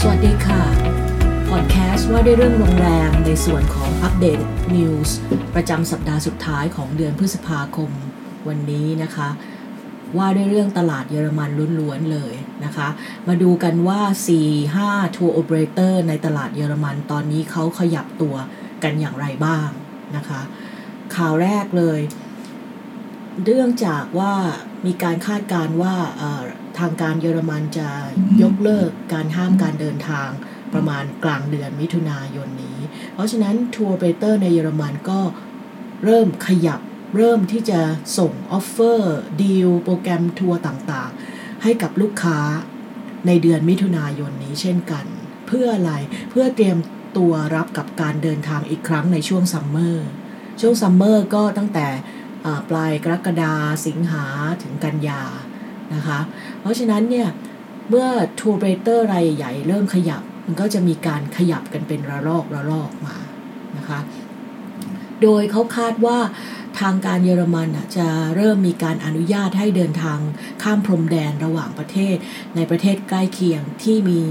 สวัสดีค่ะ พอดแคสต์ว่าด้วยเรื่องโรงแรมในส่วนของ update news ประจำสัปดาห์สุดท้ายของเดือนพฤษภาคมวันนี้นะคะ ว่าด้วยเรื่องตลาดเยอรมันล้วนๆเลยนะคะ มาดูกันว่า 4-5 tour operator ในตลาดเยอรมันตอนนี้เขาขยับตัวกันอย่างไรบ้างนะคะ ข่าวแรกเลย เรื่องจากว่ามีการคาดการณ์ว่า ทางการเยอรมันจะยกเลิกการห้ามการเดินทางประมาณกลางเดือนมิถุนายนนี้ เพราะฉะนั้น tour operator ในเยอรมันก็เริ่มขยับเริ่มที่จะส่ง offer deal โปรแกรมทัวร์ต่างๆ ให้กับลูกค้าในเดือนมิถุนายนนี้เช่นกัน เพื่ออะไรเพื่อเตรียมตัวรับกับการเดินทางอีกครั้งในช่วง summer ช่วง summer ก็ตั้งแต่ปลายกรกฎาสิงหาถึงกันยา นะคะ เพราะฉะนั้นเนี่ยเมื่อทัวร์เบรเตอร์รายใหญ่เริ่มขยับ มันก็จะมีการขยับกันเป็นระลอกระลอกมานะคะ โดยเขาคาดว่าทางการเยอรมันจะเริ่มมีการอนุญาตให้เดินทางข้ามพรมแดนระหว่างประเทศ ในประเทศใกล้เคียงที่มี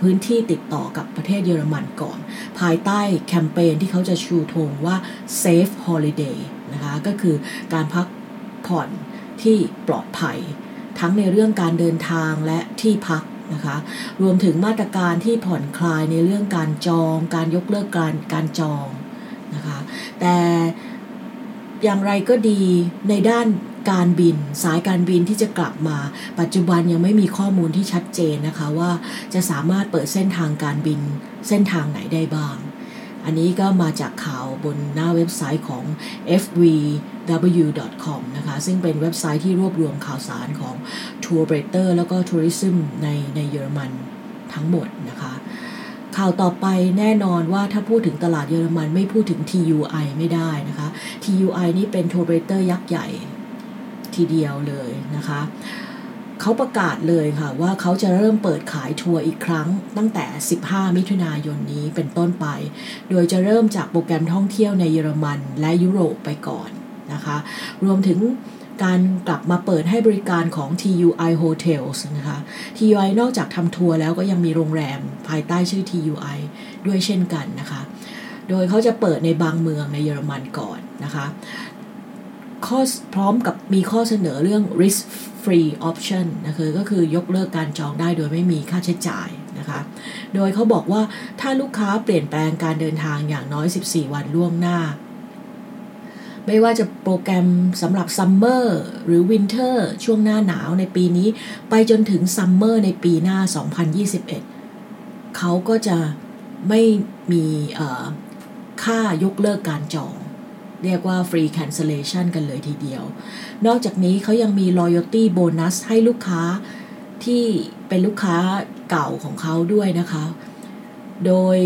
พื้นที่ติดต่อกับประเทศเยอรมันก่อน ภายใต้แคมเปญที่เขาจะชูธงว่า safe holiday นะคะก็คือการพักผ่อน ที่ปลอดภัย ทั้งในเรื่องการเดินทางและที่พักนะคะรวมถึงมาตรการที่ผ่อนคลายในเรื่องการจอง การยกเลิกการการจองนะคะแต่อย่างไรก็ดีในด้านการบินสายการบินที่จะกลับมา ปัจจุบันยังไม่มีข้อมูลที่ชัดเจนนะคะว่าจะสามารถเปิดเส้นทางการบินเส้นทางไหนได้บ้าง อันนี้ก็มาจากข่าวบนหน้าเว็บไซต์ของ fvw.com นะคะ ซึ่งเป็นเว็บไซต์ที่รวบรวมข่าวสารของ tour operator แล้วก็ tourism ในในเยอรมันทั้งหมดนะคะ ข่าวต่อไปแน่นอนว่าถ้าพูดถึงตลาดเยอรมันไม่พูดถึง TUI ไม่ได้นะคะ TUI นี่เป็น tour operator ยักษ์ใหญ่ทีเดียวเลยนะคะ เขาประกาศเลยค่ะว่าเขาจะเริ่มเปิดขายทัวร์อีกครั้ง ตั้งแต่ 15 มิถุนายนนี้เป็นต้นไป โดยจะเริ่มจากโปรแกรมท่องเที่ยวในเยอรมันและยุโรปไปก่อนนะคะ รวมถึงการกลับมาเปิดให้บริการของ TUI Hotels นะคะ TUI นอกจากทำทัวร์แล้วก็ยังมีโรงแรมภายใต้ชื่อ TUI ด้วยเช่นกันนะคะ โดยเขาจะเปิดในบางเมืองในเยอรมันก่อนนะคะ ข้อพร้อมกับมีข้อเสนอเรื่อง risk free option นะคะก็คือยกเลิกการจองได้โดยไม่มีค่าใช้จ่ายนะคะ โดยเขาบอกว่าถ้าลูกค้าเปลี่ยนแปลงการเดินทางอย่างน้อย 14 วันล่วงหน้า ไม่ว่าจะโปรแกรมสำหรับ summer หรือ winter ช่วงหน้าหนาวในปีนี้ ไปจนถึง summer ในปีหน้า 2021 เขาก็จะไม่มีค่ายกเลิกการจอง เรียกว่า free cancellation กันเลยทีเดียว นอกจากนี้เขายังมี loyalty bonus ให้ลูกค้าที่เป็นลูกค้าเก่าของเขาด้วยนะคะ โดย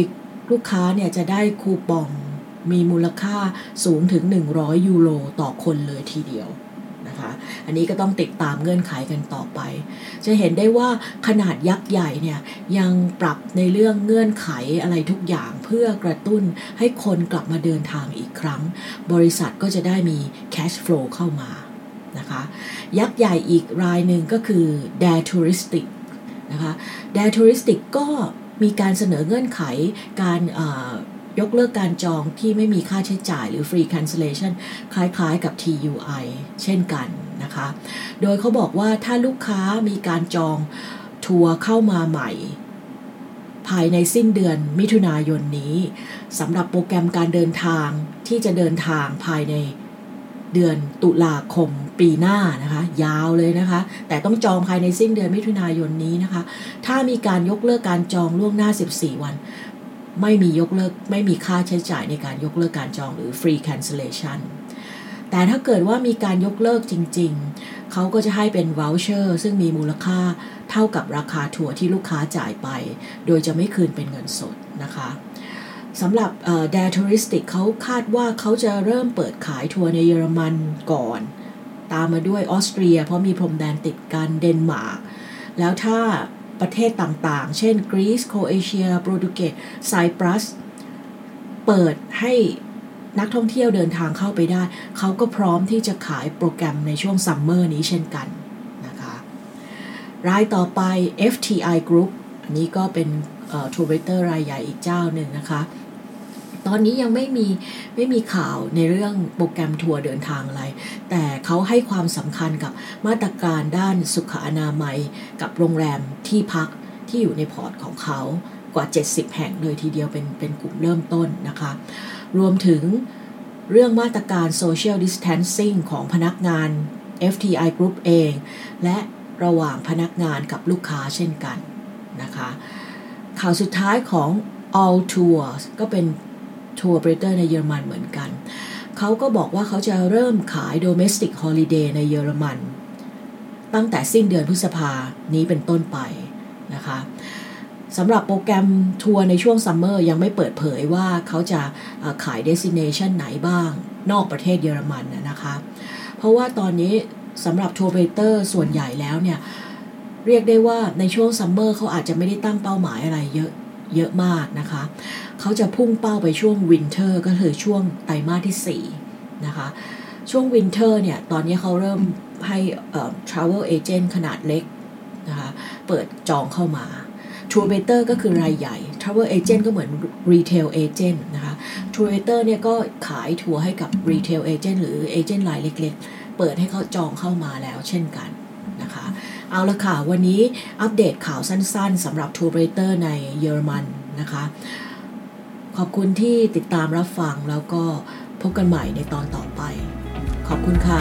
ลูกค้าเนี่ยจะได้คูปองมีมูลค่าสูงถึง 100 ยูโรต่อคนเลยทีเดียว นะคะ อันนี้ก็ต้องติดตามเงื่อนไขกันต่อไป จะเห็นได้ว่าขนาดยักษ์ใหญ่เนี่ยยังปรับในเรื่องเงื่อนไขอะไรทุกอย่างเพื่อกระตุ้นให้คนกลับมาเดินทางอีกครั้ง บริษัทก็จะได้มี cash flow เข้ามานะคะยักษ์ใหญ่อีกรายหนึ่งก็คือ Dare Touristic นะคะ Dare Touristic ก็มีการเสนอเงื่อนไขการ ยกเลิกการจองที่ไม่มีค่าใช้จ่ายหรือ free cancellation คล้ายๆกับ TUI เช่นกันนะคะ โดยเขาบอกว่าถ้าลูกค้ามีการจองทัวร์เข้ามาใหม่ ภายในสิ้นเดือนมิถุนายนนี้สำหรับโปรแกรมการเดินทางที่จะเดินทางภายในเดือนตุลาคมปีหน้านะคะ ยาวเลยนะคะ แต่ต้องจองภายในสิ้นเดือนมิถุนายนนี้นะคะ ถ้ามีการยกเลิกการจองล่วงหน้า 14 วัน ไม่มียกเลิกไม่มีค่าใช้จ่ายในการยกเลิกการจองหรือ free cancellation แต่ถ้าเกิดว่ามีการยกเลิกจริง ๆ เขาก็จะให้เป็น voucher ซึ่งมีมูลค่าเท่ากับราคาทัวร์ที่ลูกค้าจ่ายไป โดยจะไม่คืนเป็นเงินสดนะคะสำหรับ DER Touristik เขาคาดว่าเขาจะเริ่มเปิดขายทัวร์ในเยอรมันก่อน ตามมาด้วยออสเตรีย เพราะมีพรมแดนติดกันเดนมาร์กแล้วถ้า ประเทศต่างๆ เช่นกรีซโครเอเชียโปรตุเกสไซปรัส เปิดให้นักท่องเที่ยวเดินทางเข้าไปได้ เขาก็พร้อมที่จะขายโปรแกรมในช่วงซัมเมอร์นี้เช่นกันนะคะรายต่อไป FTI Group อันนี้ก็เป็น tour operator รายใหญ่อีกเจ้าหนึ่งนะคะ ตอนนี้ยังไม่มีไม่มีข่าวในเรื่องโปรแกรมทัวร์เดินทางอะไร แต่เขาให้ความสำคัญกับมาตรการด้านสุขอนามัย กับโรงแรมที่พักที่อยู่ใน port ของเขากว่า 70 แห่งเลยทีเดียวเป็นเป็นกลุ่มเริ่มต้นนะคะ รวมถึงเรื่องมาตรการ Social Distancing ของพนักงาน FTI Group เอง และระหว่างพนักงานกับลูกค้าเช่นกันนะคะ ข่าวสุดท้ายของ All Tours ก็เป็น tour operator ในเยอรมันเหมือนกัน เขาก็บอกว่าเขาจะเริ่มขาย Domestic Holiday ในเยอรมัน ตั้งแต่สิ้นเดือนพฤษภานี้เป็นต้นไปนะคะสำหรับโปรแกรมทัวร์ในช่วงซัมเมอร์ยังไม่เปิดเผยว่าเขาจะขาย destination ไหนบ้าง นอกประเทศเยอรมันนะคะ เพราะว่าตอนนี้สำหรับ tour operator ส่วนใหญ่แล้วเนี่ย เรียกได้ว่าในช่วงซัมเมอร์เขาอาจจะไม่ได้ตั้งเป้าหมายอะไรเยอะเยอะมากนะคะ เขาจะพุ่งเป้าไปช่วง winter ก็คือช่วงไตรมาสที่4นะคะ ช่วง winter เนี่ย ตอนนี้เขาเริ่มให้เอ่อ travel agent ขนาดเล็กนะคะ เปิดจองเข้ามา tour operator ก็คือรายใหญ่ Travel Agent ก็เหมือน Retail Agent นะคะ tour operator เนี่ยก็ขายทัวร์ให้กับ Retail Agent หรือ agent รายเล็กๆ เปิดให้เขาจองเข้ามาแล้วเช่นกันนะคะเอาละค่ะ วันนี้อัปเดตข่าวสั้นๆสำหรับ tour operator ในเยอรมันนะคะ ขอบคุณที่ติดตามรับฟังแล้วก็พบกันใหม่ในตอนต่อไป ขอบคุณค่ะ